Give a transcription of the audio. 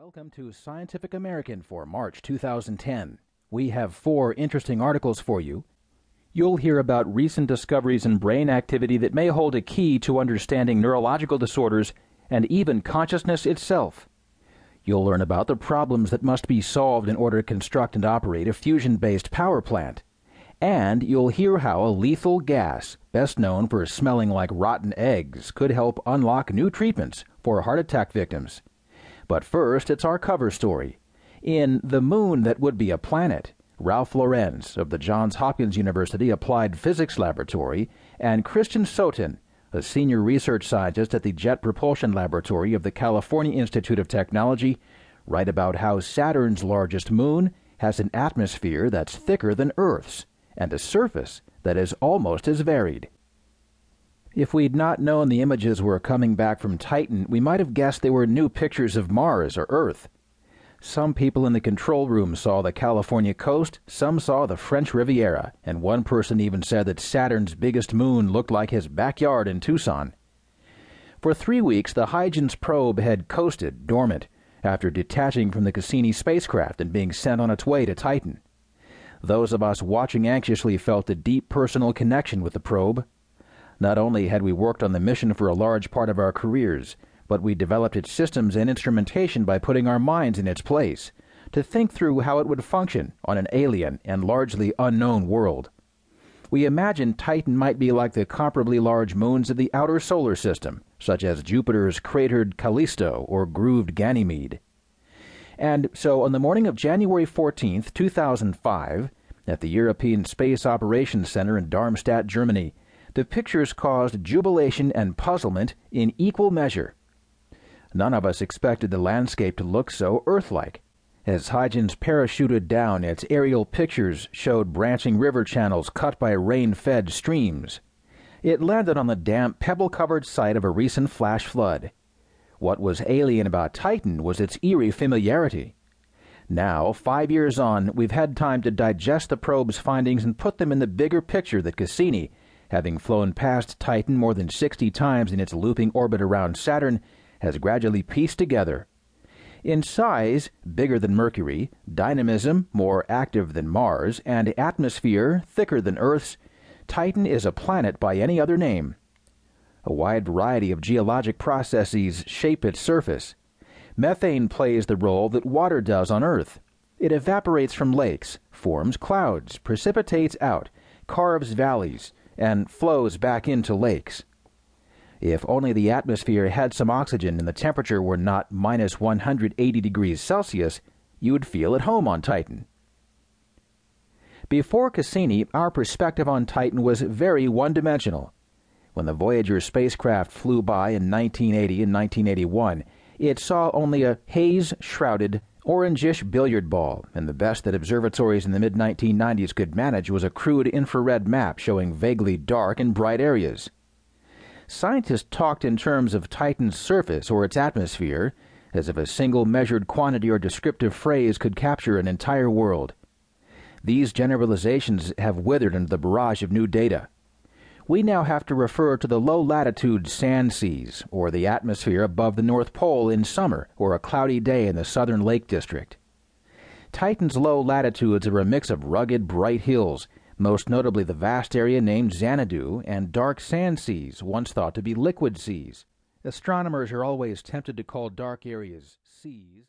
Welcome to Scientific American for March 2010. We have four interesting articles for you. You'll hear about recent discoveries in brain activity that may hold a key to understanding neurological disorders and even consciousness itself. You'll learn about the problems that must be solved in order to construct and operate a fusion based power plant. And you'll hear how a lethal gas, best known for smelling like rotten eggs, could help unlock new treatments for heart attack victims. But first, it's our cover story. In The Moon That Would Be a Planet, Ralph Lorenz of the Johns Hopkins University Applied Physics Laboratory and Christian Sotin, a senior research scientist at the Jet Propulsion Laboratory of the California Institute of Technology, write about how Saturn's largest moon has an atmosphere that's thicker than Earth's and a surface that is almost as varied. If we'd not known the images were coming back from Titan, we might have guessed they were new pictures of Mars or Earth. Some people in the control room saw the California coast, some saw the French Riviera, and one person even said that Saturn's biggest moon looked like his backyard in Tucson. For three weeks, the Huygens probe had coasted, dormant, after detaching from the Cassini spacecraft and being sent on its way to Titan. Those of us watching anxiously felt a deep personal connection with the probe. Not only had we worked on the mission for a large part of our careers, but we developed its systems and instrumentation by putting our minds in its place, to think through how it would function on an alien and largely unknown world. We imagined Titan might be like the comparably large moons of the outer solar system, such as Jupiter's cratered Callisto or grooved Ganymede. And so on the morning of January 14, 2005, at the European Space Operations Center in Darmstadt, Germany, the pictures caused jubilation and puzzlement in equal measure. None of us expected the landscape to look so Earth-like. As Huygens parachuted down, its aerial pictures showed branching river channels cut by rain-fed streams. It landed on the damp, pebble-covered site of a recent flash flood. What was alien about Titan was its eerie familiarity. Now, five years on, we've had time to digest the probe's findings and put them in the bigger picture that Cassini, having flown past Titan more than 60 times in its looping orbit around Saturn, has gradually pieced together. In size, bigger than Mercury, dynamism, more active than Mars, and atmosphere, thicker than Earth's, Titan is a planet by any other name. A wide variety of geologic processes shape its surface. Methane plays the role that water does on Earth. It evaporates from lakes, forms clouds, precipitates out, carves valleys, and flows back into lakes. If only the atmosphere had some oxygen and the temperature were not minus 180 degrees Celsius, you would feel at home on Titan. Before Cassini, our perspective on Titan was very one dimensional. When the Voyager spacecraft flew by in 1980 and 1981, it saw only a haze shrouded, orangish billiard ball, and the best that observatories in the mid 1990s could manage was a crude infrared map showing vaguely dark and bright areas. Scientists talked in terms of Titan's surface or its atmosphere, as if a single measured quantity or descriptive phrase could capture an entire world. These generalizations have withered under the barrage of new data we now have to refer to the low latitude sand seas, or the atmosphere above the North Pole in summer, or a cloudy day in the southern Lake District. Titan's low latitudes are a mix of rugged, bright hills, most notably the vast area named Xanadu, and dark sand seas, once thought to be liquid seas. Astronomers are always tempted to call dark areas seas.